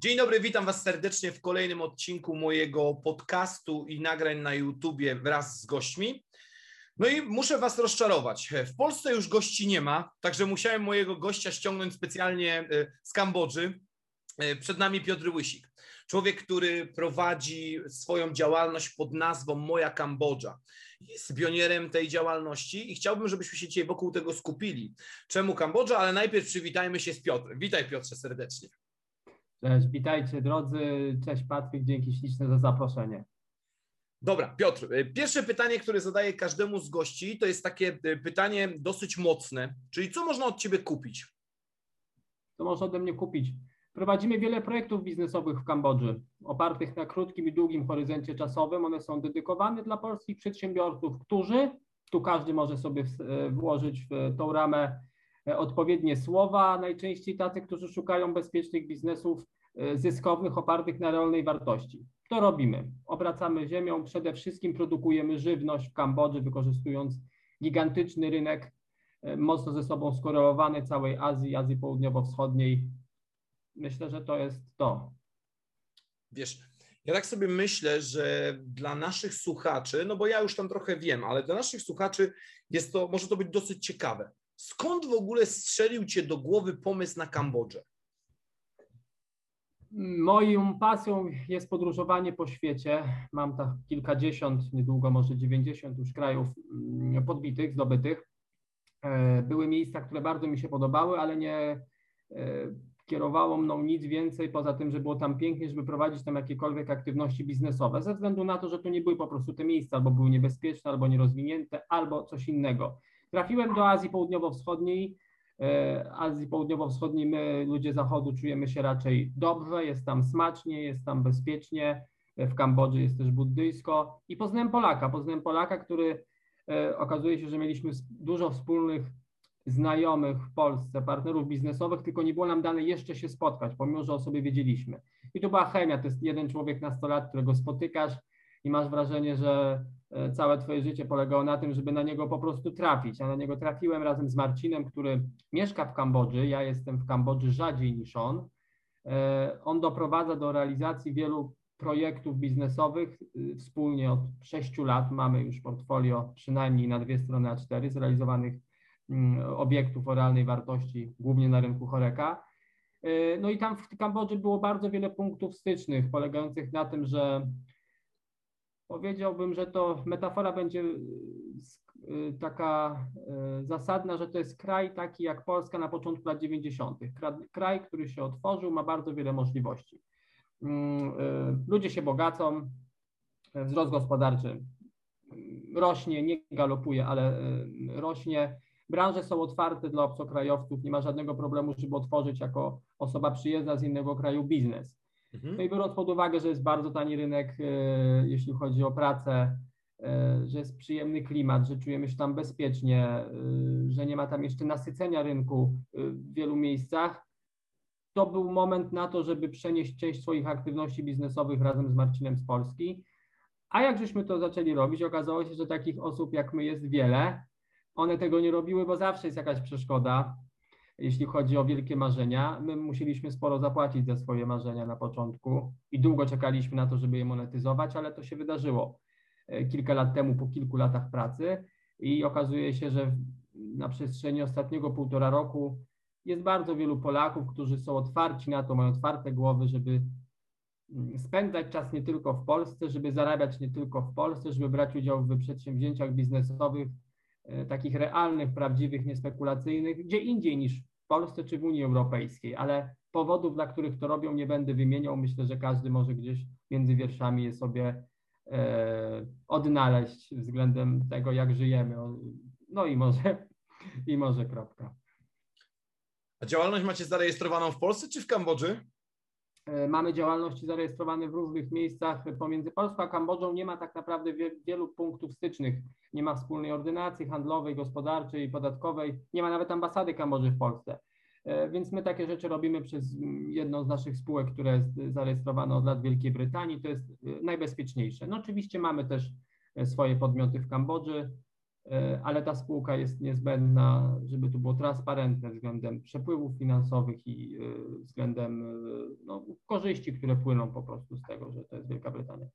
Dzień dobry, witam Was serdecznie w kolejnym odcinku mojego podcastu i nagrań na YouTubie wraz z gośćmi. No i muszę Was rozczarować. W Polsce już gości nie ma, także musiałem mojego gościa ściągnąć specjalnie e, z Kambodży. E, przed nami Piotr Łysik, człowiek, który prowadzi swoją działalność pod nazwą Moja Kambodża. Jest pionierem tej działalności i chciałbym, żebyśmy się dzisiaj wokół tego skupili. Czemu Kambodża? Ale najpierw przywitajmy się z Piotrem. Witaj Piotrze serdecznie. Cześć, witajcie drodzy. Cześć Patryk, dzięki śliczne za zaproszenie. Dobra, Piotr, y, pierwsze pytanie, które zadaję każdemu z gości, to jest takie y, pytanie dosyć mocne, czyli co można od Ciebie kupić? Co można ode mnie kupić? Prowadzimy wiele projektów biznesowych w Kambodży, opartych na krótkim i długim horyzoncie czasowym. One są dedykowane dla polskich przedsiębiorców, którzy, tu każdy może sobie y, włożyć w tą ramę odpowiednie słowa, najczęściej tacy, którzy szukają bezpiecznych biznesów e, zyskownych, opartych na realnej wartości. To robimy. Obracamy ziemią, przede wszystkim produkujemy żywność w Kambodży, wykorzystując gigantyczny rynek, e, mocno ze sobą skorelowany całej Azji, Azji Południowo-Wschodniej. Myślę, że to jest to. Wiesz, ja tak sobie myślę, że dla naszych słuchaczy, no bo ja już tam trochę wiem, ale dla naszych słuchaczy jest to, może to być dosyć ciekawe. Skąd w ogóle strzelił Cię do głowy pomysł na Kambodżę? Moją pasją jest podróżowanie po świecie. Mam tak kilkadziesiąt, niedługo może dziewięćdziesiąt już krajów mm, podbitych, zdobytych. E, były miejsca, które bardzo mi się podobały, ale nie e, kierowało mną nic więcej poza tym, że było tam pięknie, żeby prowadzić tam jakiekolwiek aktywności biznesowe, ze względu na to, że tu nie były po prostu te miejsca, albo były niebezpieczne, albo nierozwinięte, albo coś innego. Trafiłem do Azji Południowo-Wschodniej. E, Azji Południowo-Wschodniej my, ludzie Zachodu, czujemy się raczej dobrze, jest tam smacznie, jest tam bezpiecznie. W Kambodży jest też buddyjsko. I poznałem Polaka, poznałem Polaka, który e, okazuje się, że mieliśmy dużo wspólnych znajomych w Polsce, partnerów biznesowych, tylko nie było nam dane jeszcze się spotkać, pomimo że o sobie wiedzieliśmy. I to była chemia, to jest jeden człowiek na 100 lat, którego spotykasz i masz wrażenie, że E, całe Twoje życie polegało na tym, żeby na niego po prostu trafić. A na niego trafiłem razem z Marcinem, który mieszka w Kambodży. Ja jestem w Kambodży rzadziej niż on. E, on doprowadza do realizacji wielu projektów biznesowych. E, wspólnie od sześciu lat mamy już portfolio przynajmniej na dwie strony A4 zrealizowanych mm, obiektów o realnej wartości, głównie na rynku Choreka. No i tam w Kambodży było bardzo wiele punktów stycznych, polegających na tym, że Powiedziałbym, że to metafora będzie y, y, taka y, zasadna, że to jest kraj taki jak Polska na początku lat 90. Kraj, który się otworzył, ma bardzo wiele możliwości. Mm, ludzie się bogacą, wzrost gospodarczy rośnie, nie galopuje, ale rośnie. Branże są otwarte dla obcokrajowców, nie ma żadnego problemu, żeby otworzyć jako osoba przyjezdna z innego kraju biznes. Mhm. No i biorąc pod uwagę, że jest bardzo tani rynek, e, jeśli chodzi o pracę, e, że jest przyjemny klimat, że czujemy się tam bezpiecznie, e, że nie ma tam jeszcze nasycenia rynku w wielu miejscach, to był moment na to, żeby przenieść część swoich aktywności biznesowych razem z Marcinem z Polski. A jak żeśmy to zaczęli robić, okazało się, że takich osób jak my jest wiele. One tego nie robiły, bo zawsze jest jakaś przeszkoda jeśli chodzi o wielkie marzenia. My musieliśmy sporo zapłacić za swoje marzenia na początku i długo czekaliśmy na to, żeby je monetyzować, ale to się wydarzyło e, kilka lat temu, po kilku latach pracy i okazuje się, że na przestrzeni ostatniego półtora roku jest bardzo wielu Polaków, którzy są otwarci na to, mają otwarte głowy, żeby mm, spędzać czas nie tylko w Polsce, żeby zarabiać nie tylko w Polsce, żeby brać udział w przedsięwzięciach biznesowych E, takich realnych, prawdziwych, niespekulacyjnych, gdzie indziej niż Polsce czy w Unii Europejskiej, ale powodów, dla których to robią, nie będę wymieniał. Myślę, że każdy może gdzieś między wierszami je sobie e, odnaleźć względem tego, jak żyjemy. No i może, i może kropka. A działalność macie zarejestrowaną w Polsce czy w Kambodży? E, mamy działalności zarejestrowane w różnych miejscach pomiędzy Polską a Kambodżą. Nie ma tak naprawdę wielu punktów stycznych. Nie ma wspólnej ordynacji handlowej, gospodarczej, podatkowej. Nie ma nawet ambasady Kambodży w Polsce. E, więc my takie rzeczy robimy przez jedną z naszych spółek, która jest zarejestrowana od lat w Wielkiej Brytanii. To jest e, najbezpieczniejsze. No oczywiście mamy też swoje podmioty w Kambodży. Ale ta spółka jest niezbędna, żeby to było transparentne względem przepływów finansowych i względem no, korzyści, które płyną po prostu z tego, że to jest Wielka Brytania.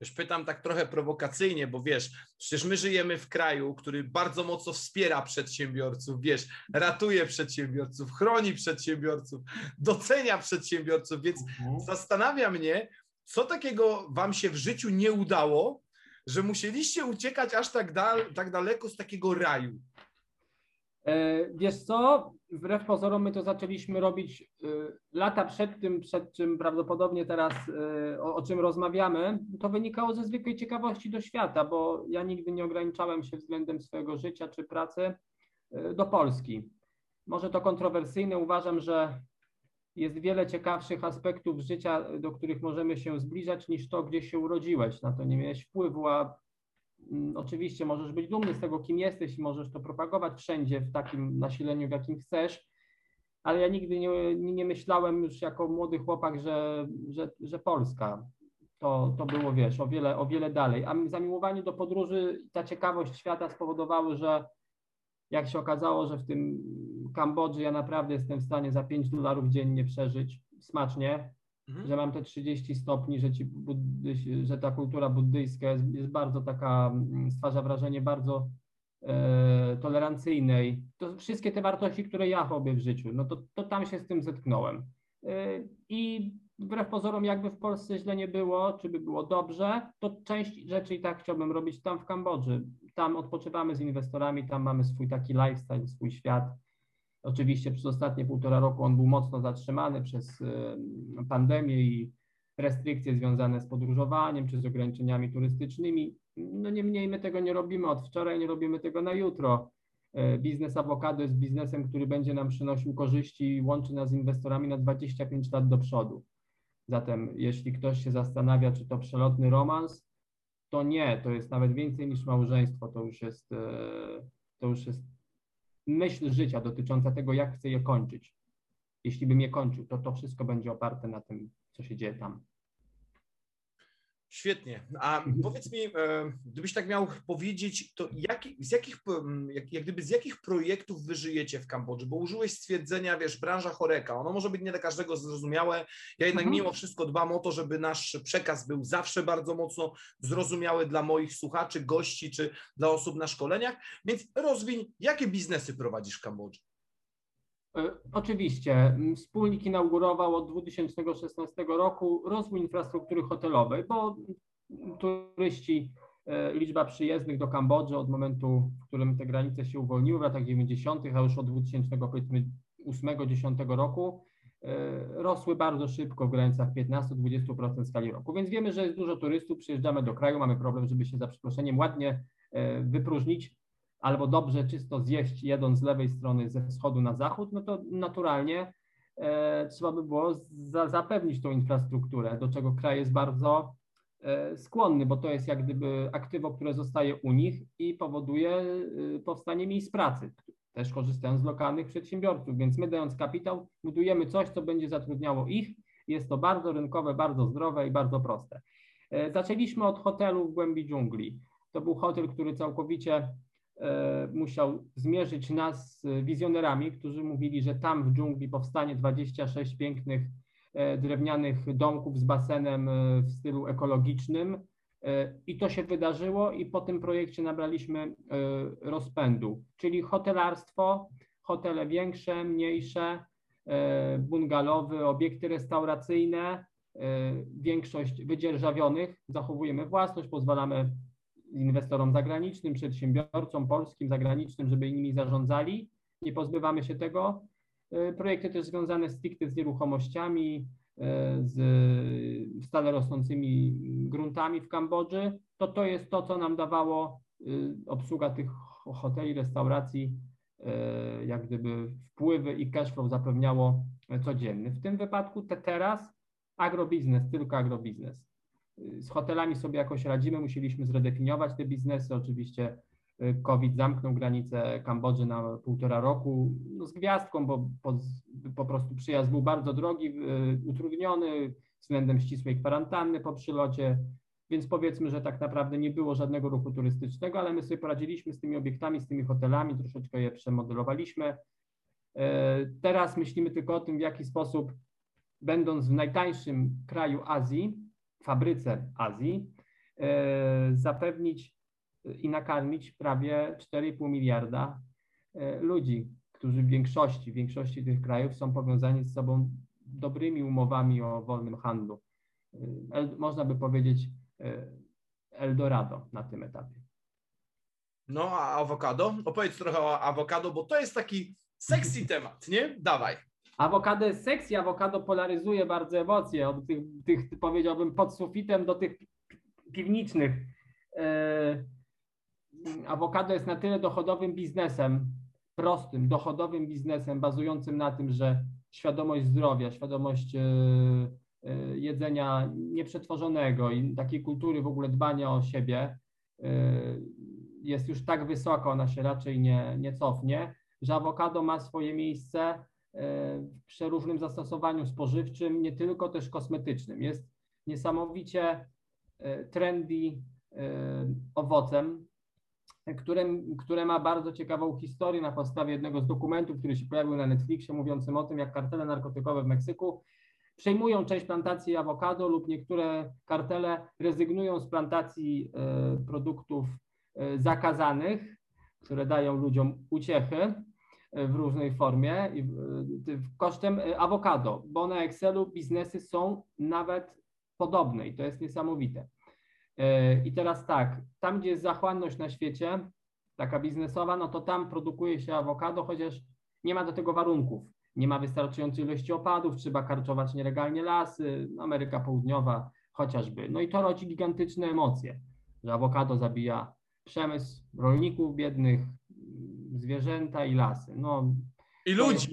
Już pytam tak trochę prowokacyjnie, bo wiesz, przecież my żyjemy w kraju, który bardzo mocno wspiera przedsiębiorców, wiesz, ratuje przedsiębiorców, chroni przedsiębiorców, docenia przedsiębiorców, więc mhm. zastanawia mnie, co takiego wam się w życiu nie udało, że musieliście uciekać aż tak, dal, tak daleko z takiego raju. E, wiesz co, wbrew pozorom my to zaczęliśmy robić e, lata przed tym, przed czym prawdopodobnie teraz e, o, o, czym rozmawiamy, to wynikało ze zwykłej ciekawości do świata, bo ja nigdy nie ograniczałem się względem swojego życia czy pracy do Polski. Może to kontrowersyjne, uważam, że jest wiele ciekawszych aspektów życia, do których możemy się zbliżać, niż to, gdzie się urodziłeś. Na to nie miałeś wpływu, a Mm, oczywiście możesz być dumny z tego, kim jesteś i możesz to propagować wszędzie w takim nasileniu, w jakim chcesz, ale ja nigdy nie, nie myślałem już jako młody chłopak, że, że, że Polska to, to było, wiesz, o wiele, o wiele dalej. A zamiłowanie do podróży i ta ciekawość świata spowodowały, że jak się okazało, że w tym Kambodży ja naprawdę jestem w stanie za 5 dolarów dziennie przeżyć smacznie, mhm. że mam te 30 stopni, że, ci że ta kultura buddyjska jest, jest bardzo taka, mm, stwarza wrażenie bardzo e, tolerancyjnej. To wszystkie te wartości, które ja robię w życiu, no to, to tam się z tym zetknąłem. E, I wbrew pozorom, jakby w Polsce źle nie było, czy by było dobrze, to część rzeczy i tak chciałbym robić tam w Kambodży. Tam odpoczywamy z inwestorami, tam mamy swój taki lifestyle, swój świat Oczywiście przez ostatnie półtora roku on był mocno zatrzymany przez pandemię i restrykcje związane z podróżowaniem czy z ograniczeniami turystycznymi. No niemniej my tego nie robimy od wczoraj, nie robimy tego na jutro. E, biznes awokado jest biznesem, który będzie nam przynosił korzyści i łączy nas z inwestorami na 25 lat do przodu. Zatem jeśli ktoś się zastanawia, czy to przelotny romans, to nie, to jest nawet więcej niż małżeństwo, to już jest, e, to już jest myśl życia dotycząca tego, jak chcę je kończyć. Jeśli bym je kończył, to to wszystko będzie oparte na tym, co się dzieje tam. Świetnie. A powiedz mi, e, gdybyś tak miał powiedzieć, to jak, z jakich, jak, jak gdyby z jakich projektów wy żyjecie w Kambodży? Bo użyłeś stwierdzenia, wiesz, branża choreka. Ono może być nie dla każdego zrozumiałe. Ja jednak mhm. mimo wszystko dbam o to, żeby nasz przekaz był zawsze bardzo mocno zrozumiały dla moich słuchaczy, gości czy dla osób na szkoleniach. Więc rozwiń, jakie biznesy prowadzisz w Kambodży? E, oczywiście. Wspólnik inaugurował od 2016 roku rozwój infrastruktury hotelowej, bo turyści, e, liczba przyjezdnych do Kambodży od momentu, w którym te granice się uwolniły w latach 90., a już od 2008-2010 roku, e, rosły bardzo szybko w granicach 15-20% w skali roku. Więc wiemy, że jest dużo turystów, przyjeżdżamy do kraju, mamy problem, żeby się za przeproszeniem ładnie wypróżnić albo dobrze czysto zjeść jedąc z lewej strony ze wschodu na zachód, no to naturalnie e, trzeba by było za, zapewnić tą infrastrukturę, do czego kraj jest bardzo e, skłonny, bo to jest jak gdyby aktywo, które zostaje u nich i powoduje e, powstanie miejsc pracy, też korzystając z lokalnych przedsiębiorców. Więc my dając kapitał, budujemy coś, co będzie zatrudniało ich. Jest to bardzo rynkowe, bardzo zdrowe i bardzo proste. E, zaczęliśmy od hotelu w głębi dżungli. To był hotel, który całkowicie musiał zmierzyć nas z wizjonerami, którzy mówili, że tam w dżungli powstanie 26 pięknych e, drewnianych domków z basenem e, w stylu ekologicznym. I to się wydarzyło, i po tym projekcie nabraliśmy rozpędu, czyli hotelarstwo, hotele większe, mniejsze, bungalowy, obiekty restauracyjne, większość wydzierżawionych. Zachowujemy własność, pozwalamy inwestorom zagranicznym, przedsiębiorcom polskim, zagranicznym, żeby nimi zarządzali. Nie pozbywamy się tego. E, projekty też związane stricte z nieruchomościami, e, z stale rosnącymi gruntami w Kambodży, to to jest to, co nam dawało e, obsługa tych hoteli, restauracji, jak gdyby wpływy i cashflow zapewniało codzienny. W tym wypadku te teraz agrobiznes, tylko agrobiznes. Z hotelami sobie jakoś radzimy, musieliśmy zredefiniować te biznesy. Oczywiście y, COVID zamknął granice Kambodży na półtora roku, no z gwiazdką, bo po, po prostu przyjazd był bardzo drogi, y, utrudniony względem ścisłej kwarantanny po przylocie. więc powiedzmy, że tak naprawdę nie było żadnego ruchu turystycznego, ale my sobie poradziliśmy z tymi obiektami, z tymi hotelami, troszeczkę je przemodelowaliśmy. Teraz myślimy tylko o tym, w jaki sposób, będąc w najtańszym kraju Azji, fabryce Azji, e, zapewnić i nakarmić prawie 4,5 miliarda e, ludzi, którzy w większości, w większości tych krajów są powiązani z sobą dobrymi umowami o wolnym handlu. Można by powiedzieć Eldorado na tym etapie. No, a awokado? Opowiedz trochę o awokado, bo to jest taki sexy temat, nie? Dawaj. Awokado jest sexy, awokado polaryzuje bardzo emocje, od tych, tych powiedziałbym pod sufitem do tych piwniczych. E, awokado jest na tyle dochodowym biznesem, prostym, dochodowym biznesem, bazującym na tym, że świadomość zdrowia, świadomość e, e, jedzenia nieprzetworzonego i takiej kultury w ogóle dbania o siebie jest już tak wysoko, ona się raczej nie, nie cofnie, że awokado ma swoje miejsce w przeróżnym zastosowaniu spożywczym, nie tylko też kosmetycznym. Jest niesamowicie e, trendy e, owocem, które, które ma bardzo ciekawą historię na podstawie jednego z dokumentów, który się pojawił na Netflixie, mówiącym o tym, jak kartele narkotykowe w Meksyku przejmują część plantacji awokado lub niektóre kartele rezygnują z plantacji produktów zakazanych, które dają ludziom uciechy w różnej formie kosztem awokado, bo na Excelu biznesy są nawet podobne i to jest niesamowite. I teraz tak, tam gdzie jest zachłanność na świecie, taka biznesowa, no to tam produkuje się awokado, chociaż nie ma do tego warunków. Nie ma wystarczającej ilości opadów, trzeba karczować nielegalnie lasy, Ameryka Południowa chociażby. No i to rodzi gigantyczne emocje, że awokado zabija przemysł rolników biednych, zwierzęta i lasy. No, I ludzi.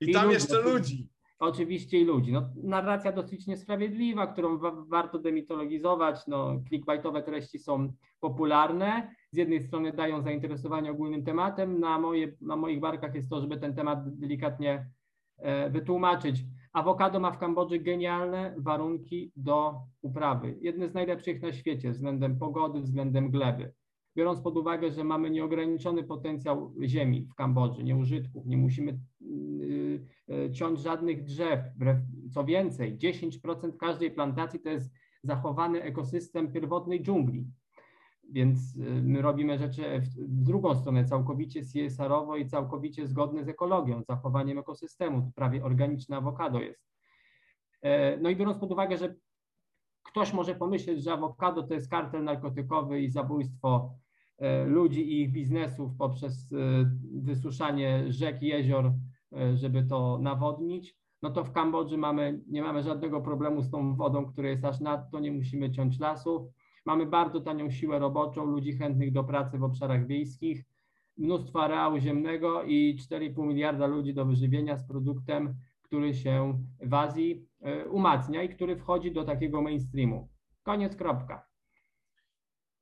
I, I tam ludzi. jeszcze ludzi. Oczywiście i ludzi. No, narracja dosyć niesprawiedliwa, którą wa warto demitologizować. No, clickbaitowe treści są popularne. Z jednej strony dają zainteresowanie ogólnym tematem. Na, moje, na moich barkach jest to, żeby ten temat delikatnie e, wytłumaczyć. Awokado ma w Kambodży genialne warunki do uprawy. Jedne z najlepszych na świecie względem pogody, względem gleby biorąc pod uwagę, że mamy nieograniczony potencjał ziemi w Kambodży, nieużytków, nie musimy y, y, ciąć żadnych drzew. Co więcej, 10% każdej plantacji to jest zachowany ekosystem pierwotnej dżungli. Więc y, my robimy rzeczy w drugą stronę, całkowicie CSR-owo i całkowicie zgodne z ekologią, z zachowaniem ekosystemu. To prawie organiczne awokado jest. E, no i biorąc pod uwagę, że ktoś może pomyśleć, że awokado to jest kartel narkotykowy i zabójstwo ludzi i ich biznesów poprzez e, wysuszanie rzek i jezior, e, żeby to nawodnić, no to w Kambodży mamy, nie mamy żadnego problemu z tą wodą, która jest aż nadto, nie musimy ciąć lasów. Mamy bardzo tanią siłę roboczą, ludzi chętnych do pracy w obszarach wiejskich, mnóstwo areału ziemnego i 4,5 miliarda ludzi do wyżywienia z produktem, który się w Azji umacnia i który wchodzi do takiego mainstreamu. Koniec, kropka.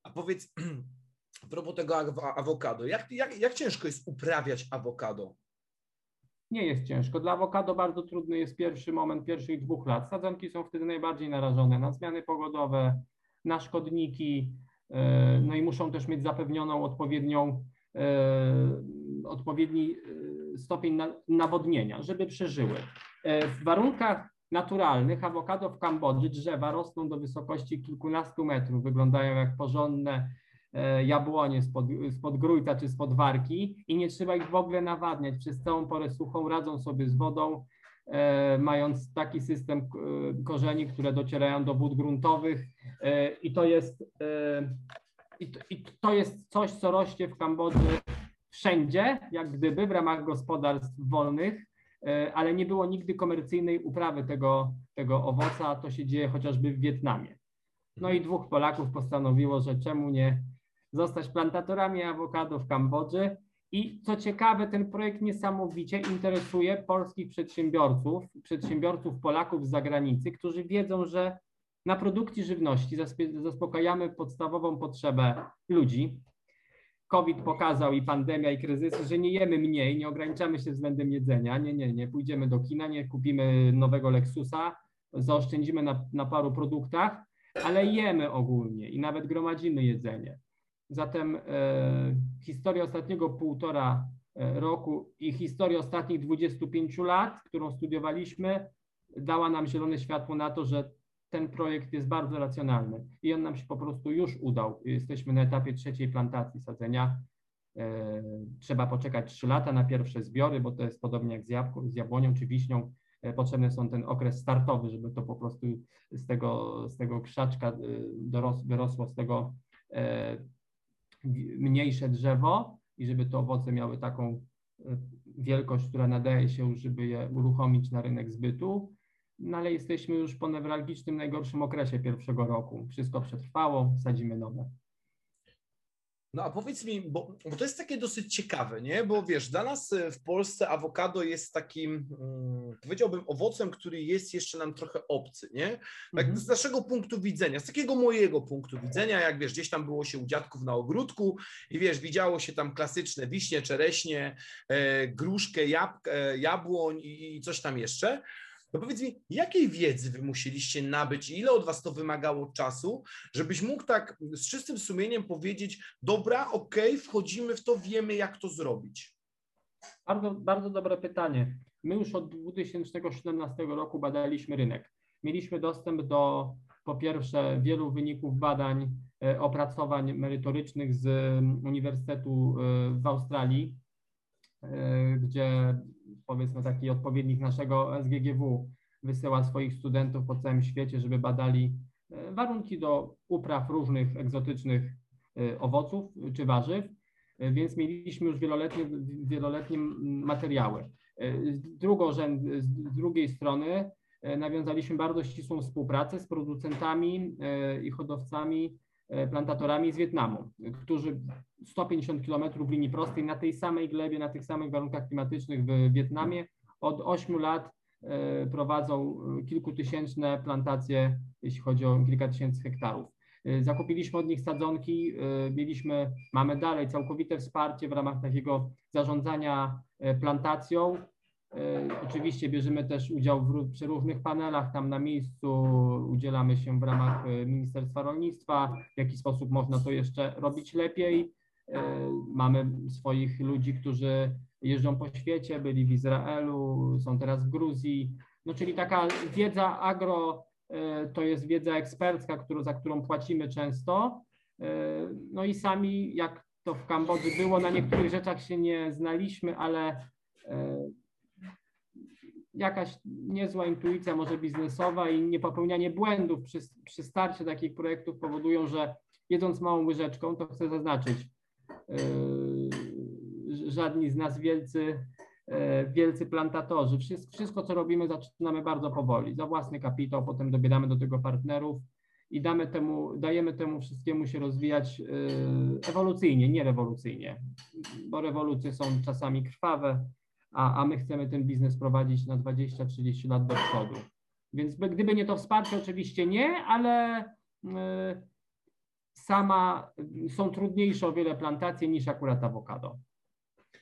A powiedz, a propos tego awokado, jak, jak, jak ciężko jest uprawiać awokado? Nie jest ciężko. Dla awokado bardzo trudny jest pierwszy moment pierwszych dwóch lat. Sadzonki są wtedy najbardziej narażone na zmiany pogodowe, na szkodniki, e, no i muszą też mieć zapewnioną odpowiednią, e, odpowiedni e, stopień nawodnienia, żeby przeżyły. W warunkach naturalnych awokado w Kambodży drzewa rosną do wysokości kilkunastu metrów, wyglądają jak porządne jabłonie spod, spod grójca czy spod warki i nie trzeba ich w ogóle nawadniać. Przez całą porę suchą radzą sobie z wodą, e, mając taki system e, korzeni, które docierają do wód gruntowych i to jest, i to, i to jest coś, co rośnie w Kambodży wszędzie, jak gdyby w ramach gospodarstw wolnych, ale nie było nigdy komercyjnej uprawy tego, tego owoca, to się dzieje chociażby w Wietnamie. No i dwóch Polaków postanowiło, że czemu nie zostać plantatorami awokado w Kambodży. I co ciekawe, ten projekt niesamowicie interesuje polskich przedsiębiorców, przedsiębiorców Polaków z zagranicy, którzy wiedzą, że na produkcji żywności zaspokajamy podstawową potrzebę ludzi. COVID pokazał i pandemia i kryzysy, że nie jemy mniej, nie ograniczamy się względem jedzenia. Nie, nie, nie pójdziemy do kina, nie kupimy nowego Lexusa, zaoszczędzimy na, na paru produktach, ale jemy ogólnie i nawet gromadzimy jedzenie. Zatem e, historia ostatniego półtora e, roku i historia ostatnich 25 lat, którą studiowaliśmy, dała nam zielone światło na to, że ten projekt jest bardzo racjonalny i on nam się po prostu już udał. Jesteśmy na etapie trzeciej plantacji sadzenia. E, trzeba poczekać 3 lata na pierwsze zbiory, bo to jest podobnie jak z, jabłką, z jabłonią czy wiśnią. Potrzebny są ten okres startowy, żeby to po prostu z tego, z tego krzaczka e, doros, wyrosło z tego mniejsze drzewo i żeby te owoce miały taką wielkość, która nadaje się, żeby je uruchomić na rynek zbytu no ale jesteśmy już po newralgicznym najgorszym okresie pierwszego roku. Wszystko przetrwało, sadzimy nowe. No a powiedz mi, bo, bo, to jest takie dosyć ciekawe, nie? Bo wiesz, dla nas e, w Polsce awokado jest takim, hmm, powiedziałbym, owocem, który jest jeszcze nam trochę obcy, nie? Tak mm -hmm. z naszego punktu widzenia, z takiego mojego punktu widzenia, jak wiesz, gdzieś tam było się u dziadków na ogródku i wiesz, widziało się tam klasyczne wiśnie, czereśnie, e, gruszkę, jab, e, jabłoń i, i coś tam jeszcze. No powiedz mi, jakiej wiedzy wy musieliście nabyć i ile od was to wymagało czasu, żebyś mógł tak z czystym sumieniem powiedzieć, dobra, okej, okay, wchodzimy w to, wiemy jak to zrobić? Bardzo, bardzo dobre pytanie. My już od 2017 roku badaliśmy rynek. Mieliśmy dostęp do po pierwsze wielu wyników badań, e, opracowań merytorycznych z Uniwersytetu e, w Australii, e, gdzie powiedzmy taki odpowiednik naszego SGGW wysyła swoich studentów po całym świecie, żeby badali e, warunki do upraw różnych egzotycznych e, owoców czy warzyw, e, więc mieliśmy już wieloletnie, wieloletnie materiały. Z, drugorzęd, z drugiej strony nawiązaliśmy bardzo ścisłą współpracę z producentami i hodowcami, plantatorami z Wietnamu, którzy 150 km linii prostej na tej samej glebie, na tych samych warunkach klimatycznych w Wietnamie od 8 lat e, prowadzą kilkutysięczne plantacje, jeśli chodzi o kilka tysięcy hektarów. E, zakupiliśmy od nich sadzonki, e, mieliśmy, mamy dalej całkowite wsparcie w ramach takiego zarządzania plantacją. Oczywiście bierzemy też udział w przy różnych panelach tam na miejscu, udzielamy się w ramach Ministerstwa Rolnictwa, w jaki sposób można to jeszcze robić lepiej. E, mamy swoich ludzi, którzy jeżdżą po świecie, byli w Izraelu, są teraz w Gruzji. No, czyli taka wiedza agro e, to jest wiedza ekspercka, którą, za którą płacimy często. E, no i sami, jak to w Kambodży było, na niektórych rzeczach się nie znaliśmy, ale jakaś niezła intuicja może biznesowa i niepopełnianie błędów przy, przy starcie takich projektów powodują, że jedząc małą łyżeczką, to chcę zaznaczyć, Yy, żadni z nas wielcy, yy, wielcy plantatorzy. Wszystko, wszystko, co robimy, zaczynamy bardzo powoli, za własny kapitał, potem dobieramy do tego partnerów i damy temu, dajemy temu wszystkiemu się rozwijać yy, ewolucyjnie, nie rewolucyjnie, bo rewolucje są czasami krwawe, a, a my chcemy ten biznes prowadzić na 20-30 lat do przodu. Więc gdyby nie to wsparcie, oczywiście nie, ale sama, są trudniejsze o wiele plantacje niż akurat awokado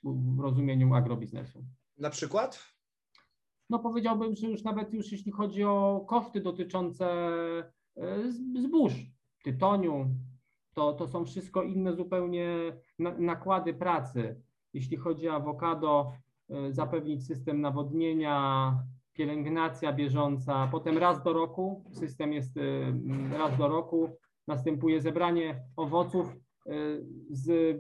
w rozumieniu agrobiznesu. Na przykład? No powiedziałbym, że już nawet już jeśli chodzi o koszty dotyczące e, zbóż, tytoniu, to, to są wszystko inne zupełnie nakłady pracy. Jeśli chodzi o awokado, zapewnić system nawodnienia, pielęgnacja bieżąca, potem raz do roku, system jest e, raz do roku, następuje zebranie owoców e, z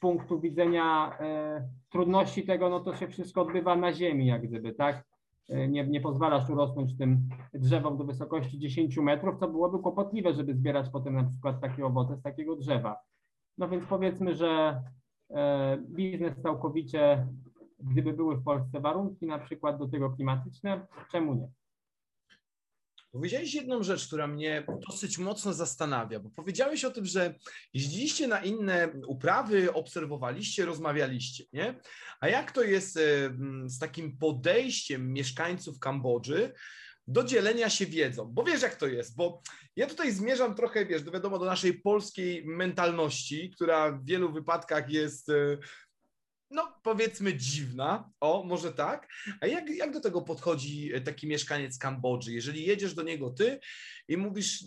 punktu widzenia e, trudności tego, no to się wszystko odbywa na ziemi, jak gdyby, tak? E, nie, nie pozwalasz urosnąć tym drzewom do wysokości 10 metrów, co byłoby kłopotliwe, żeby zbierać potem na przykład takie owoce z takiego drzewa. No więc powiedzmy, że biznes całkowicie, gdyby były w Polsce warunki na przykład do tego klimatyczne, czemu nie? Powiedziałeś jedną rzecz, która mnie dosyć mocno zastanawia, bo powiedziałeś o tym, że jeździliście na inne uprawy, obserwowaliście, rozmawialiście, nie? A jak to jest e, z takim podejściem mieszkańców Kambodży do dzielenia się wiedzą? Bo wiesz, jak to jest, bo ja tutaj zmierzam trochę, wiesz, do, wiadomo, do naszej polskiej mentalności, która w wielu wypadkach jest e, no powiedzmy dziwna, o może tak, a jak, jak do tego podchodzi taki mieszkaniec Kambodży? Jeżeli jedziesz do niego ty i mówisz,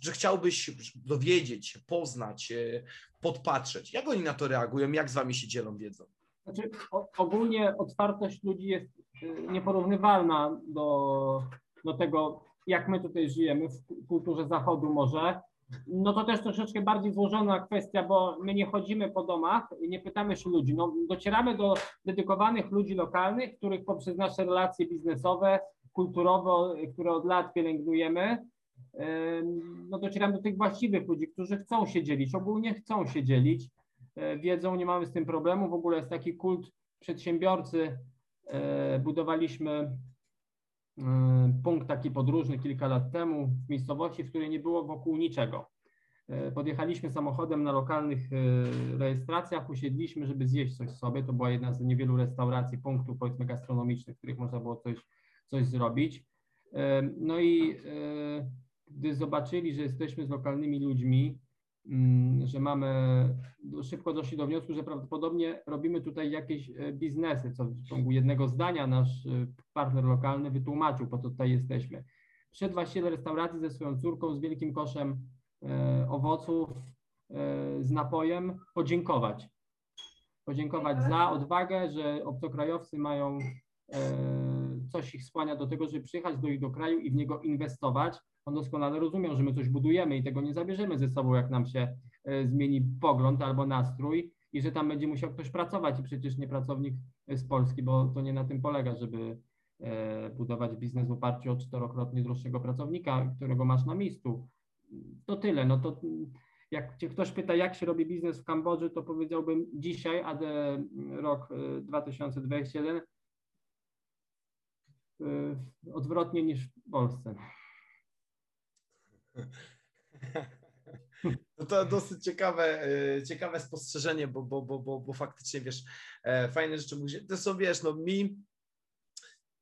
że chciałbyś dowiedzieć poznać, e, podpatrzeć, jak oni na to reagują, jak z wami się dzielą wiedzą? Znaczy, ogólnie otwartość ludzi jest e, nieporównywalna do, do tego, jak my tutaj żyjemy w kulturze zachodu może no to też troszeczkę bardziej złożona kwestia, bo my nie chodzimy po domach nie pytamy się ludzi. No, docieramy do dedykowanych ludzi lokalnych, których poprzez nasze relacje biznesowe, kulturowe, które od lat pielęgnujemy, no docieramy do tych właściwych ludzi, którzy chcą się dzielić, ogólnie chcą się dzielić, e, wiedzą, nie mamy z tym problemu. W ogóle jest taki kult przedsiębiorcy. E, budowaliśmy punkt taki podróżny kilka lat temu w miejscowości, w której nie było wokół niczego. Y, podjechaliśmy samochodem na lokalnych y, rejestracjach, usiedliśmy, żeby zjeść coś sobie. To była jedna z niewielu restauracji, punktów powiedzmy gastronomicznych, w których można było coś, coś zrobić. No i gdy zobaczyli, że jesteśmy z lokalnymi ludźmi, że mamy, szybko doszli do wniosku, że prawdopodobnie robimy tutaj jakieś e, biznesy, co w ciągu jednego zdania nasz e, partner lokalny wytłumaczył, po co tutaj jesteśmy. Przyszedł właściciel restauracji ze swoją córką z wielkim koszem e, owoców, z napojem, podziękować. Podziękować za odwagę, że obcokrajowcy mają coś ich skłania do tego, żeby przyjechać do ich do kraju i w niego inwestować, on doskonale rozumiał, że my coś budujemy i tego nie zabierzemy ze sobą, jak nam się e, zmieni pogląd albo nastrój i że tam będzie musiał ktoś pracować i przecież nie pracownik z Polski, bo to nie na tym polega, żeby e, budować biznes w oparciu o czterokrotnie droższego pracownika, którego masz na miejscu. To tyle. No to jak cię ktoś pyta, jak się robi biznes w Kambodży, to powiedziałbym dzisiaj, a rok 2021 e, odwrotnie niż w Polsce. No to dosyć ciekawe, e, ciekawe spostrzeżenie, bo, bo, bo, bo, bo faktycznie, wiesz, e, fajne rzeczy mówisz. To są, wiesz, no mi,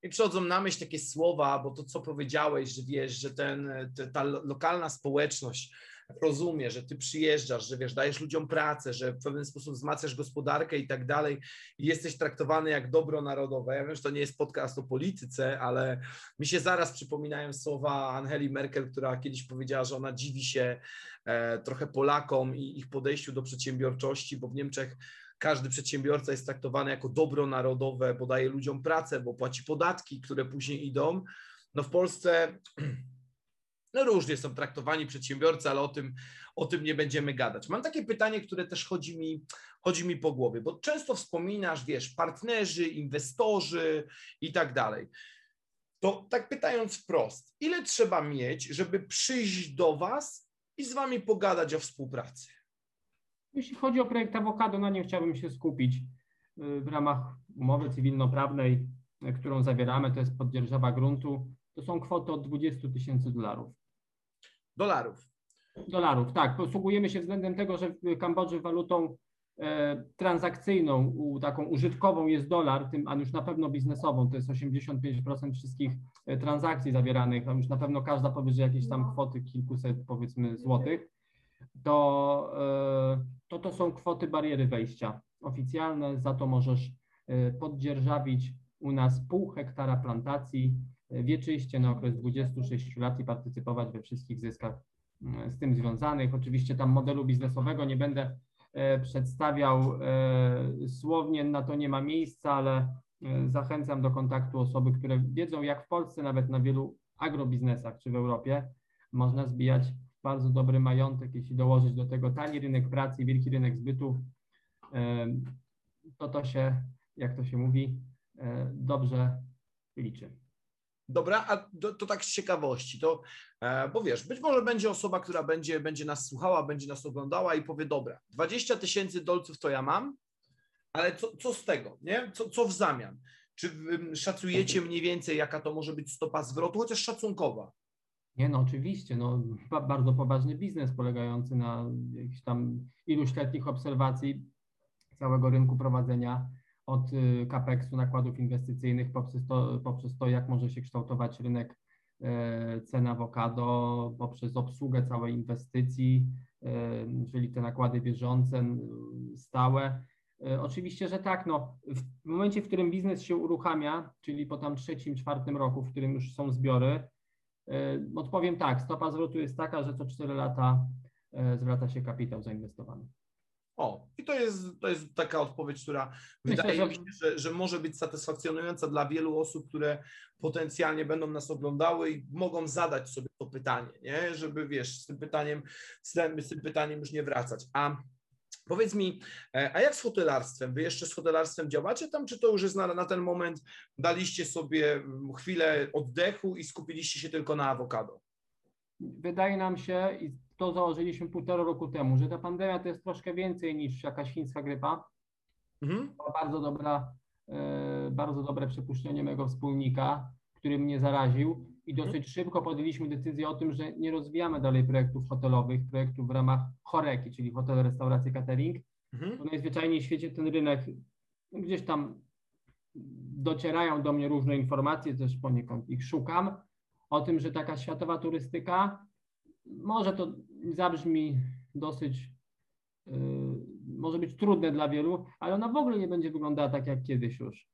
mi przychodzą na myśl takie słowa, bo to, co powiedziałeś, że wiesz, że ten, ta lokalna społeczność rozumie, że ty przyjeżdżasz, że wiesz, dajesz ludziom pracę, że w pewien sposób wzmacniasz gospodarkę i tak dalej i jesteś traktowany jak dobro narodowe. Ja wiem, że to nie jest podcast o polityce, ale mi się zaraz przypominają słowa Angeli Merkel, która kiedyś powiedziała, że ona dziwi się e, trochę Polakom i ich podejściu do przedsiębiorczości, bo w Niemczech każdy przedsiębiorca jest traktowany jako dobro narodowe, bo daje ludziom pracę, bo płaci podatki, które później idą. No w Polsce no różnie są traktowani przedsiębiorcy, ale o tym, o tym nie będziemy gadać. Mam takie pytanie, które też chodzi mi, chodzi mi po głowie, bo często wspominasz, wiesz, partnerzy, inwestorzy i tak dalej. To tak pytając wprost, ile trzeba mieć, żeby przyjść do Was i z Wami pogadać o współpracy? Jeśli chodzi o projekt awokado, na nim chciałbym się skupić y, w ramach umowy cywilnoprawnej, którą zawieramy, to jest poddzierżawa gruntu. To są kwoty od 20 tysięcy dolarów. Dolarów. Dolarów, tak. Posługujemy się względem tego, że w Kambodży walutą e, transakcyjną, u, taką użytkową jest dolar, tym, a już na pewno biznesową, to jest 85% wszystkich e, transakcji zawieranych, a już na pewno każda powyżej jakiejś tam kwoty kilkuset powiedzmy złotych, to, e, to to są kwoty bariery wejścia oficjalne, za to możesz e, poddzierżawić u nas pół hektara plantacji wieczyście na okres 26 lat i partycypować we wszystkich zyskach mm, z tym związanych. Oczywiście tam modelu biznesowego nie będę e, przedstawiał e, słownie, na to nie ma miejsca, ale e, zachęcam do kontaktu osoby, które wiedzą, jak w Polsce, nawet na wielu agrobiznesach czy w Europie, można zbijać bardzo dobry majątek, jeśli dołożyć do tego tani rynek pracy, wielki rynek zbytu, to to się, jak to się mówi, dobrze liczy. Dobra, a to, to, tak z ciekawości, to, e, bo wiesz, być może będzie osoba, która będzie, będzie nas słuchała, będzie nas oglądała i powie, dobra, 20 tysięcy dolców to ja mam, ale co, co z tego, nie? Co, co w zamian? Czy szacujecie mniej więcej, jaka to może być stopa zwrotu, chociaż szacunkowa? Nie, no oczywiście, no bardzo poważny biznes polegający na jakichś tam iluś letnich obserwacji całego rynku prowadzenia od y, CAPEX-u, nakładów inwestycyjnych, poprzez to, poprzez to, jak może się kształtować rynek e, cen awokado, poprzez obsługę całej inwestycji, e, czyli te nakłady bieżące, stałe. E, oczywiście, że tak. No, w momencie, w którym biznes się uruchamia, czyli po tam trzecim, czwartym roku, w którym już są zbiory, odpowiem tak, stopa zwrotu jest taka, że co 4 lata zwraca się kapitał zainwestowany. O, i to jest, to jest taka odpowiedź, która Myślę, wydaje mi się, że, że może być satysfakcjonująca dla wielu osób, które potencjalnie będą nas oglądały i mogą zadać sobie to pytanie, nie? żeby wiesz, z tym pytaniem, z tym, z tym pytaniem już nie wracać. A Powiedz mi, e, a jak z hotelarstwem? Wy jeszcze z hotelarstwem działacie tam, czy to już jest na, na ten moment, daliście sobie mm, chwilę oddechu i skupiliście się tylko na awokado? Wydaje nam się, i to założyliśmy półtora roku temu, że ta pandemia to jest troszkę więcej niż jakaś chińska grypa. Mhm. Bardzo dobra, e, bardzo dobre przypuszczenie mego wspólnika, który mnie zaraził i mhm. dosyć szybko podjęliśmy decyzję o tym, że nie rozwijamy dalej projektów hotelowych, projektów w ramach choreki, czyli hotel, restauracja, catering. Mhm. Bo najzwyczajniej w świecie ten rynek gdzieś tam docierają do mnie różne informacje, też poniekąd ich szukam, o tym, że taka światowa turystyka, może to zabrzmi dosyć, yy, może być trudne dla wielu, ale ona w ogóle nie będzie wyglądała tak jak kiedyś już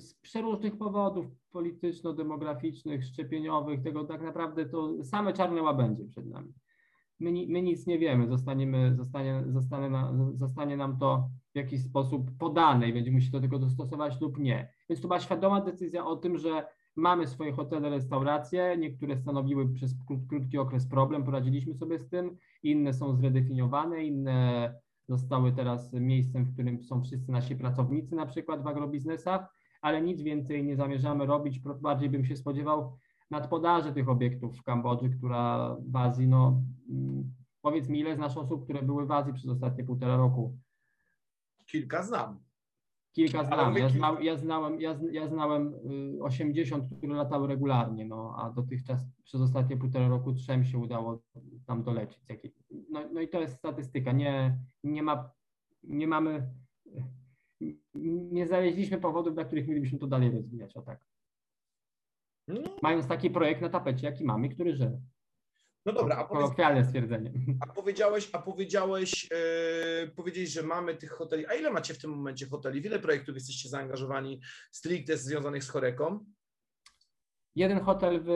z przeróżnych powodów polityczno-demograficznych, szczepieniowych, tego tak naprawdę to same czarne łabędzie przed nami. My, my nic nie wiemy, zostaniemy, zostanie, zostanie, na, zostanie nam to w jakiś sposób podane i będziemy się do tego dostosować lub nie. Więc to była świadoma decyzja o tym, że mamy swoje hotele, restauracje, niektóre stanowiły przez krótki okres problem, poradziliśmy sobie z tym, inne są zredefiniowane, inne zostały teraz miejscem, w którym są wszyscy nasi pracownicy, na przykład w agrobiznesach ale nic więcej nie zamierzamy robić. Bardziej bym się spodziewał nadpodaży tych obiektów w Kambodży, która w Azji, no mm, powiedz mi, ile znasz osób, które były w Azji przez ostatnie półtora roku? Kilka znam. Kilka znam. Ja, zna, ja, znałem, ja, ja znałem 80, y, które latały regularnie, no, a dotychczas przez ostatnie półtora roku trzem się udało tam dolecieć. No, no i to jest statystyka. Nie, nie, ma, nie mamy nie znaleźliśmy powodów, dla których mielibyśmy to dalej rozwijać, o tak. No. Mając taki projekt na tapecie, jaki mamy, który żyje. No dobra, a kolokwialne stwierdzenie. A powiedziałeś, a powiedziałeś, yy, powiedziałeś, że mamy tych hoteli. A ile macie w tym momencie hoteli? W ile projektów jesteście zaangażowani stricte związanych z choreką? Jeden hotel w,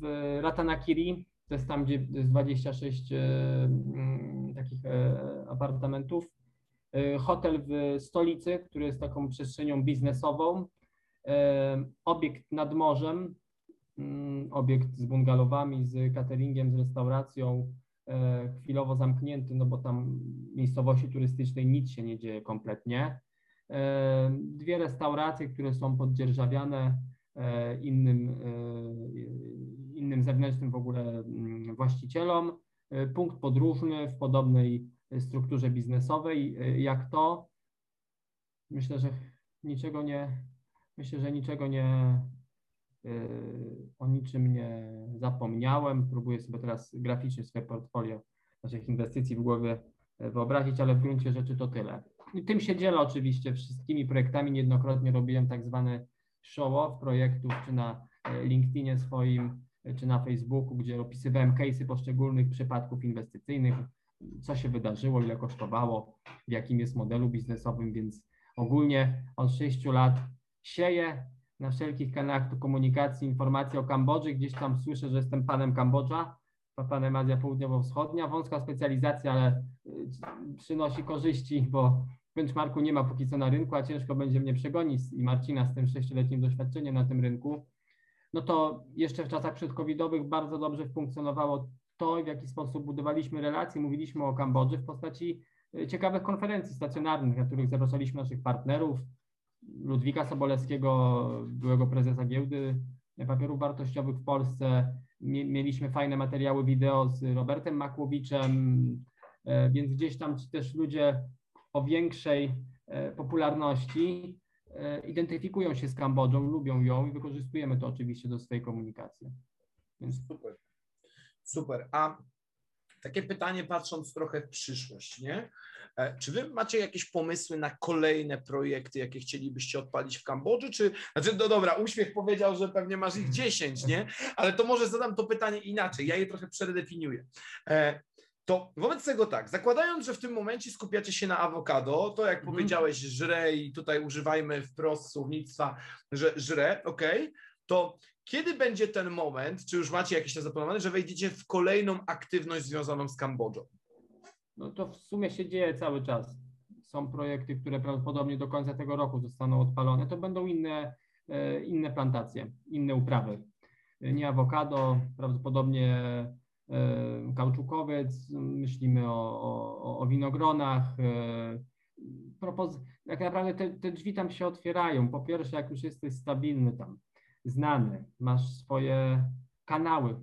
w Ratanakiri, to jest tam, gdzie jest 26 yy, yy, takich e, apartamentów. E, hotel w stolicy, który jest taką przestrzenią biznesową, e, obiekt nad morzem, mm, obiekt z bungalowami, z cateringiem, z restauracją, e, chwilowo zamknięty, no bo tam miejscowości turystycznej nic się nie dzieje kompletnie. Dwie restauracje, które są poddzierżawiane innym, innym zewnętrznym w ogóle mm, właścicielom. Punkt podróżny w podobnej strukturze biznesowej, jak to. Myślę, że niczego nie, myślę, że niczego nie, o niczym nie zapomniałem. Próbuję sobie teraz graficznie swoje portfolio naszych inwestycji w głowie y, wyobrazić, ale w gruncie rzeczy to tyle. I tym się dzielę oczywiście wszystkimi projektami. Niejednokrotnie robiłem tak zwany show-off projektów, czy na LinkedInie swoim, czy na Facebooku, gdzie opisywałem case'y poszczególnych przypadków inwestycyjnych, co się wydarzyło, ile kosztowało, w jakim jest modelu biznesowym, więc ogólnie od 6 lat sieję na wszelkich kanałach komunikacji informacje o Kambodży. Gdzieś tam słyszę, że jestem panem Kambodża, panem Azja Południowo-Wschodnia. Wąska specjalizacja, ale y, przynosi korzyści, bo benchmarku nie ma póki co na rynku, a ciężko będzie mnie przegonić i Marcina z tym sześcioletnim doświadczeniem na tym rynku. No to jeszcze w czasach przedcovidowych bardzo dobrze funkcjonowało to, w jaki sposób budowaliśmy relacje, mówiliśmy o Kambodży w postaci e, ciekawych konferencji stacjonarnych, na których zapraszaliśmy naszych partnerów, Ludwika Sobolewskiego, byłego prezesa giełdy papierów wartościowych w Polsce. Mieliśmy fajne materiały wideo z Robertem Makłowiczem, e, więc gdzieś tam ci też ludzie o większej e, popularności identyfikują się z Kambodżą, lubią ją i wykorzystujemy to oczywiście do swojej komunikacji. Więc... Super. Super. A takie pytanie, patrząc trochę w przyszłość, nie? E, czy wy macie jakieś pomysły na kolejne projekty, jakie chcielibyście odpalić w Kambodży? Czy, znaczy, no dobra, uśmiech powiedział, że pewnie masz ich 10, nie? Ale to może zadam to pytanie inaczej. Ja je trochę przedefiniuję. E, To wobec tego tak, zakładając, że w tym momencie skupiacie się na awokado, to jak Mhm. powiedziałeś, żre i tutaj używajmy wprost słownictwa, że żre, ok, to kiedy będzie ten moment, czy już macie jakieś zaplanowane, że wejdziecie w kolejną aktywność związaną z Kambodżą? No to w sumie się dzieje cały czas. Są projekty, które prawdopodobnie do końca tego roku zostaną odpalone. To będą inne, e, inne plantacje, inne uprawy. Nie awokado, prawdopodobnie e, kauczukowiec, myślimy o, o, o winogronach. e, Propoz- tak naprawdę te, te drzwi tam się otwierają. Po pierwsze, jak już jesteś stabilny tam, znany, masz swoje kanały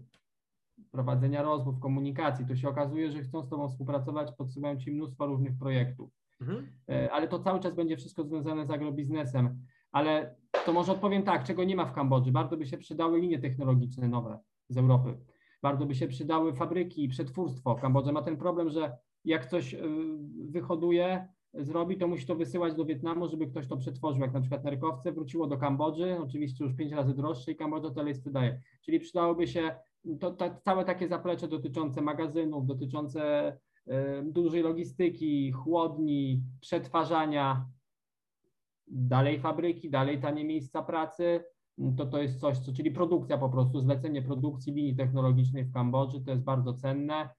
prowadzenia rozmów, komunikacji, to się okazuje, że chcą z Tobą współpracować, podsyłają Ci mnóstwo różnych projektów. Mhm. E, Ale to cały czas będzie wszystko związane z agrobiznesem. Ale to może odpowiem tak, czego nie ma w Kambodży. Bardzo by się przydały linie technologiczne nowe z Europy. Bardzo by się przydały fabryki, przetwórstwo. Kambodża ma ten problem, że jak coś y, wyhoduje, zrobi, to musi to wysyłać do Wietnamu, żeby ktoś to przetworzył, jak na przykład nerkowce, wróciło do Kambodży, oczywiście już pięć razy droższe i Kambodża to dalej sprzedaje. Czyli przydałoby się to, to całe takie zaplecze dotyczące magazynów, dotyczące y, dużej logistyki, chłodni, przetwarzania, dalej fabryki, dalej tanie miejsca pracy, to to jest coś, co, czyli produkcja po prostu, zlecenie produkcji linii technologicznej w Kambodży, to jest bardzo cenne.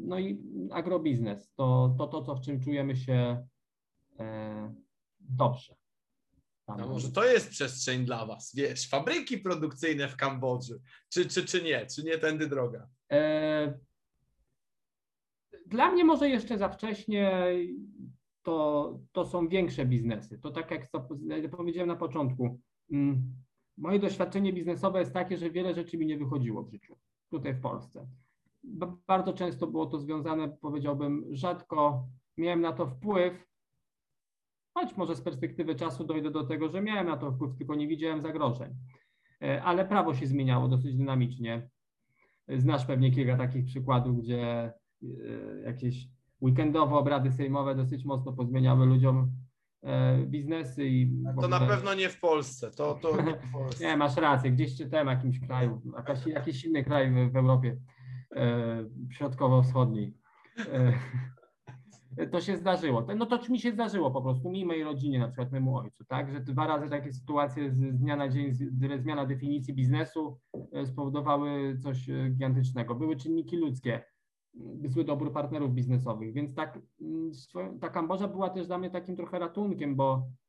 No i agrobiznes, to to, to co w czym czujemy się e, dobrze. Tam. No może to jest przestrzeń dla Was, wiesz, fabryki produkcyjne w Kambodży, czy, czy, czy nie, czy nie tędy droga? E, Dla mnie może jeszcze za wcześnie to, to są większe biznesy. To tak jak powiedziałem na początku. mm, Moje doświadczenie biznesowe jest takie, że wiele rzeczy mi nie wychodziło w życiu, tutaj w Polsce. Ba- Bardzo często było to związane, powiedziałbym, rzadko miałem na to wpływ, choć może z perspektywy czasu dojdę do tego, że miałem na to wpływ, tylko nie widziałem zagrożeń. E, Ale prawo się zmieniało dosyć dynamicznie. Znasz pewnie kilka takich przykładów, gdzie e, jakieś weekendowe obrady sejmowe dosyć mocno pozmieniały ludziom e, biznesy i To na pewno nie w Polsce, to, to nie w Polsce. nie, masz rację, gdzieś czytałem w jakimś kraju, jakaś, jakiś inny kraj w, w Europie środkowo-wschodniej. E, to się zdarzyło. No to mi się zdarzyło po prostu, mi i mojej rodzinie, na przykład memu ojcu, tak, że dwa razy takie sytuacje z, dnia na dzień, zmiana definicji biznesu e, spowodowały coś e, gigantycznego. Były czynniki ludzkie, zły dobór partnerów biznesowych, więc tak, ta Kambodża była też dla mnie takim trochę ratunkiem, bo E,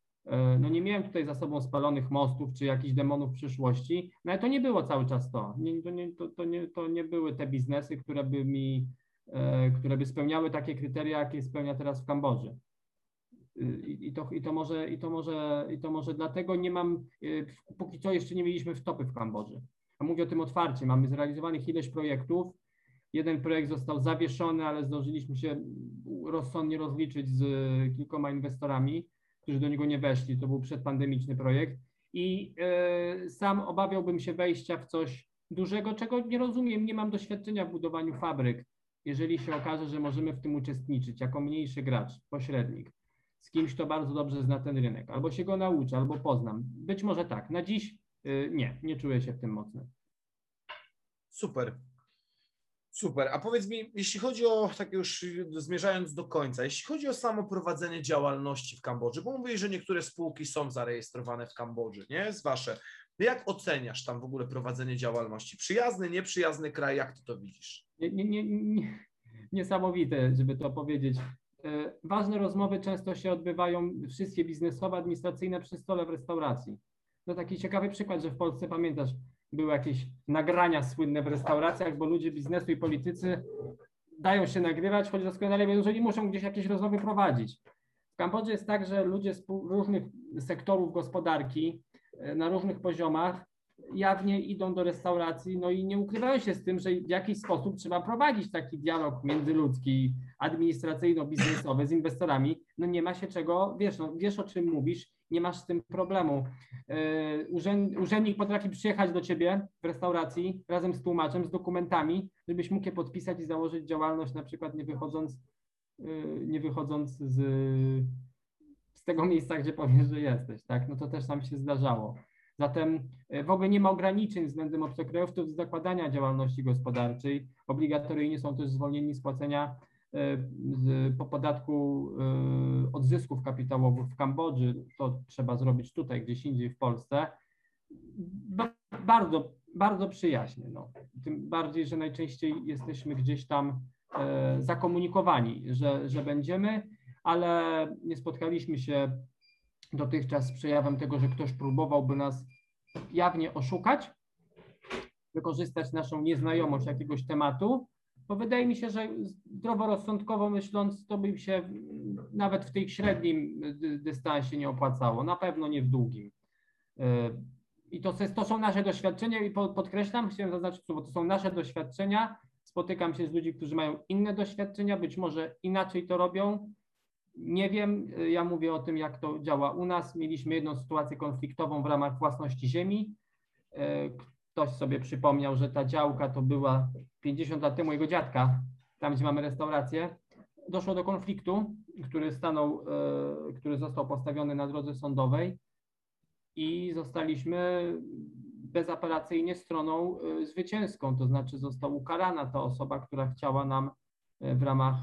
no nie miałem tutaj za sobą spalonych mostów czy jakichś demonów przyszłości, no ale to nie było cały czas to. Nie, to, nie, to, to, nie, to nie były te biznesy, które by mi, e, które by spełniały takie kryteria, jakie spełnia teraz w Kambodży. Y, I, i, to, i, to może, i, to może, I to może dlatego nie mam, y, póki co jeszcze nie mieliśmy wtopy w Kambodży. A mówię o tym otwarcie. Mamy zrealizowanych ileś projektów. Jeden projekt został zawieszony, ale zdążyliśmy się rozsądnie rozliczyć z kilkoma inwestorami którzy do niego nie weszli. To był przedpandemiczny projekt i e, sam obawiałbym się wejścia w coś dużego, czego nie rozumiem. Nie mam doświadczenia w budowaniu fabryk. Jeżeli się okaże, że możemy w tym uczestniczyć jako mniejszy gracz, pośrednik, z kimś, kto bardzo dobrze zna ten rynek, albo się go nauczę, albo poznam. Być może tak. Na dziś e, nie, nie czuję się w tym mocno. Super. Super. A powiedz mi, jeśli chodzi o, tak już zmierzając do końca, jeśli chodzi o samo prowadzenie działalności w Kambodży, bo mówisz, że niektóre spółki są zarejestrowane w Kambodży, nie? Z wasze. Jak oceniasz tam w ogóle prowadzenie działalności? Przyjazny, nieprzyjazny kraj, jak ty to widzisz? Nie, nie, nie, nie, niesamowite, żeby to powiedzieć. E, Ważne rozmowy często się odbywają, wszystkie biznesowe, administracyjne przy stole w restauracji. To taki ciekawy przykład, że w Polsce, pamiętasz, były jakieś nagrania słynne w restauracjach, bo ludzie biznesu i politycy dają się nagrywać, choć doskonale wiedzą, że nie muszą gdzieś jakieś rozmowy prowadzić. W Kambodży jest tak, że ludzie z różnych sektorów gospodarki e, na różnych poziomach jawnie idą do restauracji, no i nie ukrywają się z tym, że w jakiś sposób trzeba prowadzić taki dialog międzyludzki, administracyjno-biznesowy z inwestorami. No nie ma się czego, wiesz, no, wiesz o czym mówisz, nie masz z tym problemu. Urzęd, urzędnik potrafi przyjechać do ciebie w restauracji razem z tłumaczem, z dokumentami, żebyś mógł je podpisać i założyć działalność, na przykład nie wychodząc, yy, nie wychodząc z, z tego miejsca, gdzie powiesz, że jesteś, tak? No to też nam się zdarzało. Zatem w ogóle nie ma ograniczeń względem obcokrajowców z zakładania działalności gospodarczej. Obligatoryjnie są też zwolnieni z płacenia po podatku od zysków kapitałowych w Kambodży. To trzeba zrobić tutaj, gdzieś indziej w Polsce. Bardzo, bardzo przyjaźnie. No. Tym bardziej, że najczęściej jesteśmy gdzieś tam e, zakomunikowani, że, że będziemy, ale nie spotkaliśmy się dotychczas z przejawem tego, że ktoś próbowałby nas jawnie oszukać, wykorzystać naszą nieznajomość jakiegoś tematu, bo wydaje mi się, że zdroworozsądkowo myśląc, to by się nawet w tej średnim dystansie nie opłacało, na pewno nie w długim. E, I to, to są nasze doświadczenia i podkreślam, chciałem zaznaczyć, bo to są nasze doświadczenia. Spotykam się z ludźmi, którzy mają inne doświadczenia, być może inaczej to robią. Nie wiem, ja mówię o tym, jak to działa u nas. Mieliśmy jedną sytuację konfliktową w ramach własności ziemi. Ktoś sobie przypomniał, że ta działka to była 50 lat temu jego dziadka, tam gdzie mamy restaurację. Doszło do konfliktu, który stanął, e, który został postawiony na drodze sądowej i zostaliśmy bezapelacyjnie stroną e, zwycięską, to znaczy została ukarana ta osoba, która chciała nam e, w ramach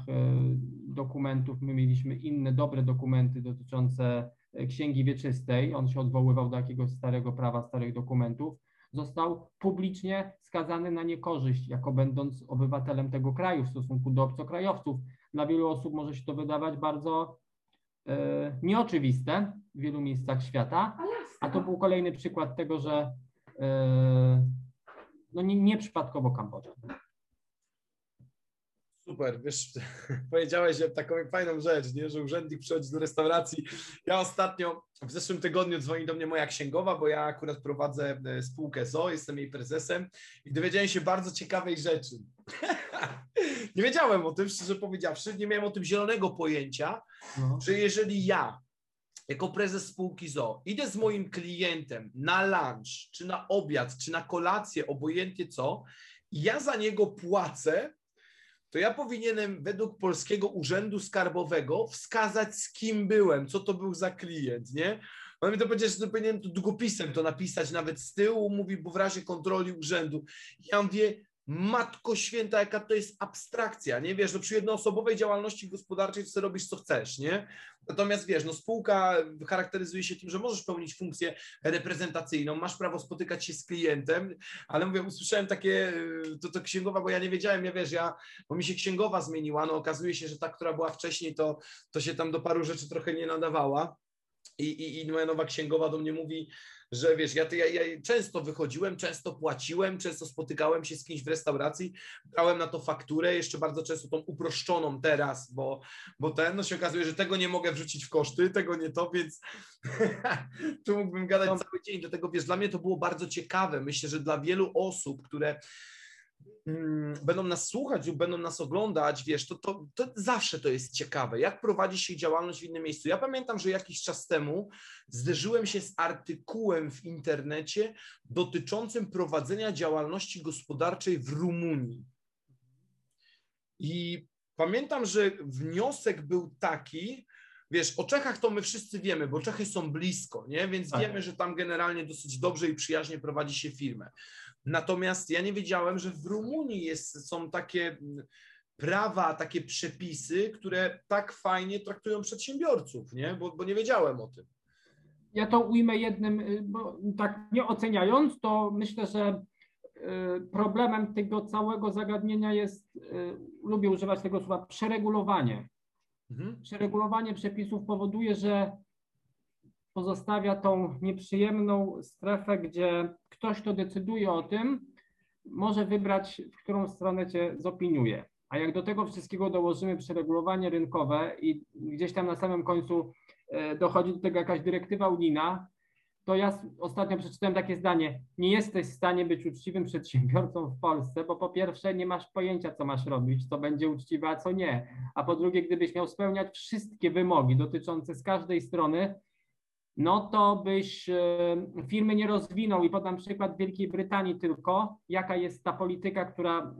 dokumentów, my mieliśmy inne dobre dokumenty dotyczące księgi wieczystej, on się odwoływał do jakiegoś starego prawa, starych dokumentów, został publicznie skazany na niekorzyść, jako będąc obywatelem tego kraju w stosunku do obcokrajowców. Dla wielu osób może się to wydawać bardzo e, nieoczywiste w wielu miejscach świata, a to był kolejny przykład tego, że e, no nie, nieprzypadkowo Kambodża. Super, wiesz, powiedziałeś taką fajną rzecz, nie? że urzędnik przychodzi do restauracji. Ja ostatnio, w zeszłym tygodniu dzwoni do mnie moja księgowa, bo ja akurat prowadzę e, spółkę ZO, jestem jej prezesem i dowiedziałem się bardzo ciekawej rzeczy. nie wiedziałem o tym, szczerze powiedziawszy, nie miałem o tym zielonego pojęcia, no. że jeżeli ja jako prezes spółki ZO idę z moim klientem na lunch, czy na obiad, czy na kolację, obojętnie co, ja za niego płacę, to ja powinienem według Polskiego Urzędu Skarbowego wskazać, z kim byłem, co to był za klient, nie? On mi to powiedział, że powinienem to długopisem to napisać nawet z tyłu, mówi, bo w razie kontroli urzędu. Ja mówię, Matko święta, jaka to jest abstrakcja, nie? Wiesz, no przy jednoosobowej działalności gospodarczej to robisz co chcesz, nie? Natomiast wiesz, no spółka charakteryzuje się tym, że możesz pełnić funkcję reprezentacyjną, masz prawo spotykać się z klientem, ale mówię, usłyszałem takie, to, to księgowa, bo ja nie wiedziałem, ja wiesz, ja, bo mi się księgowa zmieniła, no okazuje się, że ta, która była wcześniej, to, to się tam do paru rzeczy trochę nie nadawała. I, i, I moja nowa księgowa do mnie mówi, że wiesz, ja, ja, ja często wychodziłem, często płaciłem, często spotykałem się z kimś w restauracji, brałem na to fakturę, jeszcze bardzo często tą uproszczoną teraz, bo, bo ten, no się okazuje, że tego nie mogę wrzucić w koszty, tego nie to, więc tu mógłbym gadać no. cały dzień, dlatego wiesz, dla mnie to było bardzo ciekawe, myślę, że dla wielu osób, które będą nas słuchać lub będą nas oglądać, wiesz, to, to, to zawsze to jest ciekawe, jak prowadzi się działalność w innym miejscu. Ja pamiętam, że jakiś czas temu zderzyłem się z artykułem w internecie dotyczącym prowadzenia działalności gospodarczej w Rumunii. I pamiętam, że wniosek był taki, wiesz, o Czechach to my wszyscy wiemy, bo Czechy są blisko, nie? Więc tak. wiemy, że tam generalnie dosyć dobrze i przyjaźnie prowadzi się firmę. Natomiast ja nie wiedziałem, że w Rumunii jest, są takie prawa, takie przepisy, które tak fajnie traktują przedsiębiorców, nie? Bo, bo nie wiedziałem o tym. Ja to ujmę jednym, y, bo tak nie oceniając, to myślę, że y, problemem tego całego zagadnienia jest, y, lubię używać tego słowa, przeregulowanie. Mhm. Przeregulowanie przepisów powoduje, że pozostawia tą nieprzyjemną strefę, gdzie ktoś, kto decyduje o tym, może wybrać, w którą stronę cię zopiniuje. A jak do tego wszystkiego dołożymy przeregulowanie rynkowe i gdzieś tam na samym końcu e, dochodzi do tego jakaś dyrektywa unijna, to ja ostatnio przeczytałem takie zdanie: Nie jesteś w stanie być uczciwym przedsiębiorcą w Polsce, bo po pierwsze nie masz pojęcia, co masz robić, co będzie uczciwe, a co nie. A po drugie, gdybyś miał spełniać wszystkie wymogi dotyczące z każdej strony, no to byś e, firmy nie rozwinął. I podam przykład Wielkiej Brytanii tylko, jaka jest ta polityka, która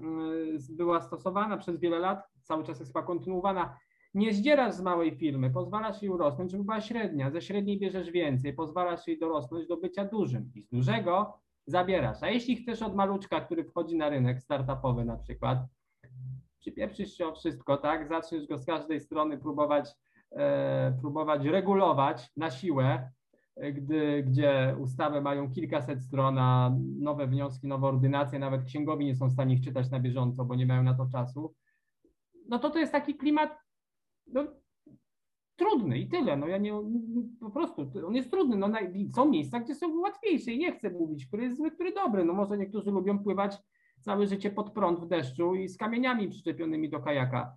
była stosowana przez wiele lat, cały czas jest chyba kontynuowana. nie zdzierasz z małej firmy, pozwalasz jej urosnąć, żeby była średnia, ze średniej bierzesz więcej, pozwalasz jej dorosnąć do bycia dużym i z dużego zabierasz. A jeśli chcesz od maluczka, który wchodzi na rynek startupowy na przykład, przypieprzysz się o wszystko, tak, zaczniesz go z każdej strony próbować, e, próbować regulować na siłę, gdy, gdzie ustawy mają kilkaset stron, a nowe wnioski, nowe ordynacje, nawet księgowi nie są w stanie ich czytać na bieżąco, bo nie mają na to czasu, no to to jest taki klimat no, trudny i tyle. No ja nie, po prostu, on jest trudny. No, są miejsca, gdzie są łatwiejsze i nie chcę mówić, który jest zły, który dobry. No może niektórzy lubią pływać całe życie pod prąd w deszczu i z kamieniami przyczepionymi do kajaka.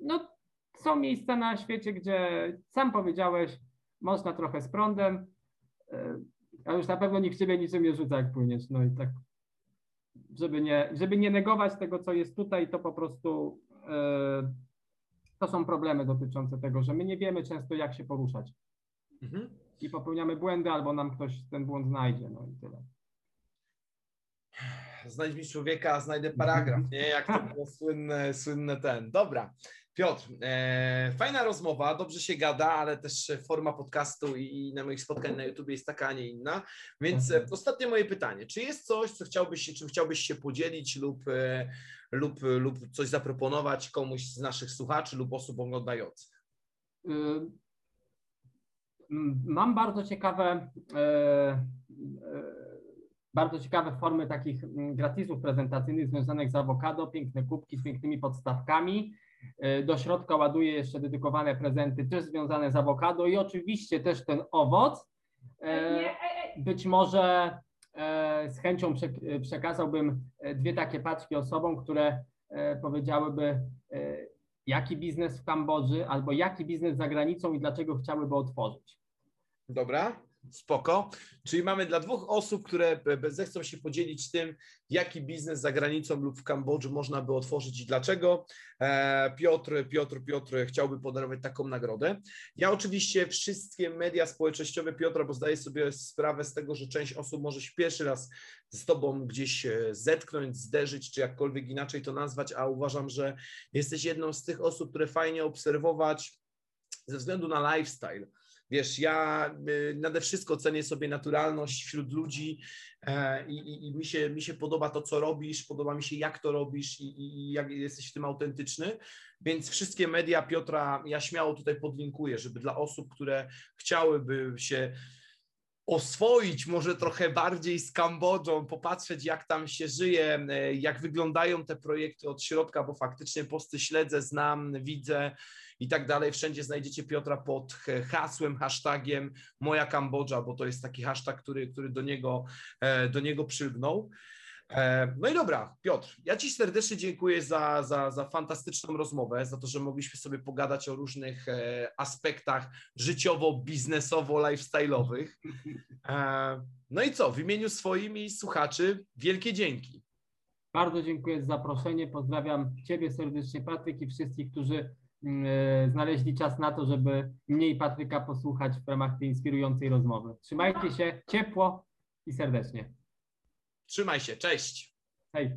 No są miejsca na świecie, gdzie sam powiedziałeś, można trochę z prądem, e, a już na pewno nikt ciebie niczym nie rzuca, jak płyniesz. No i tak, żeby nie, żeby nie negować tego, co jest tutaj, to po prostu e, to są problemy dotyczące tego, że my nie wiemy często, jak się poruszać. Mhm. I popełniamy błędy, albo nam ktoś ten błąd znajdzie. No i tyle. Znajdź mi człowieka, znajdę paragraf, nie? Jak to było słynne, słynne ten. Dobra. Piotr, e, fajna rozmowa, dobrze się gada, ale też forma podcastu i na moich spotkań na YouTube jest taka, a nie inna. Więc e, ostatnie moje pytanie. Czy jest coś, co chciałbyś czym chciałbyś się podzielić lub, e, lub, lub coś zaproponować komuś z naszych słuchaczy lub osób oglądających? Y, mam bardzo ciekawe, e, e, bardzo ciekawe formy takich gratisów prezentacyjnych związanych z awokado, piękne kubki z pięknymi podstawkami do środka ładuję jeszcze dedykowane prezenty też związane z awokado i oczywiście też ten owoc. E, być może e, z chęcią przekazałbym dwie takie paczki osobom, które powiedziałyby, jaki biznes w Kambodży albo jaki biznes za granicą i dlaczego chciałyby otworzyć. Dobra. Spoko. Czyli mamy dla dwóch osób, które zechcą się podzielić tym, jaki biznes za granicą lub w Kambodży można by otworzyć i dlaczego. E, Piotr, Piotr, Piotr chciałby podarować taką nagrodę. Ja oczywiście wszystkie media społecznościowe Piotra, bo zdaję sobie sprawę z tego, że część osób może się pierwszy raz z Tobą gdzieś e, zetknąć, zderzyć, czy jakkolwiek inaczej to nazwać, a uważam, że jesteś jedną z tych osób, które fajnie obserwować ze względu na lifestyle Wiesz, ja y, nade wszystko cenię sobie naturalność wśród ludzi e, i, i, i, mi, się, mi się podoba to, co robisz, podoba mi się, jak to robisz i, i jak jesteś w tym autentyczny. Więc wszystkie media Piotra ja śmiało tutaj podlinkuję, żeby dla osób, które chciałyby się oswoić może trochę bardziej z Kambodżą, popatrzeć jak tam się żyje, e, jak wyglądają te projekty od środka, bo faktycznie posty śledzę, znam, widzę i tak dalej. Wszędzie znajdziecie Piotra pod hasłem, hashtagiem Moja Kambodża, bo to jest taki hashtag, który, który do, niego, e, do niego przylgnął. E, no i dobra, Piotr, ja Ci serdecznie dziękuję za, za, za fantastyczną rozmowę, za to, że mogliśmy sobie pogadać o różnych e, aspektach życiowo-biznesowo-lifestyle'owych. No i co, w imieniu swoim i słuchaczy wielkie dzięki. Bardzo dziękuję za zaproszenie. Pozdrawiam Ciebie serdecznie, Patryk, i wszystkich, którzy Mm, e, znaleźli czas na to, żeby mnie i Patryka posłuchać w ramach tej inspirującej rozmowy. Trzymajcie się ciepło i serdecznie. Trzymaj się, cześć. Hej.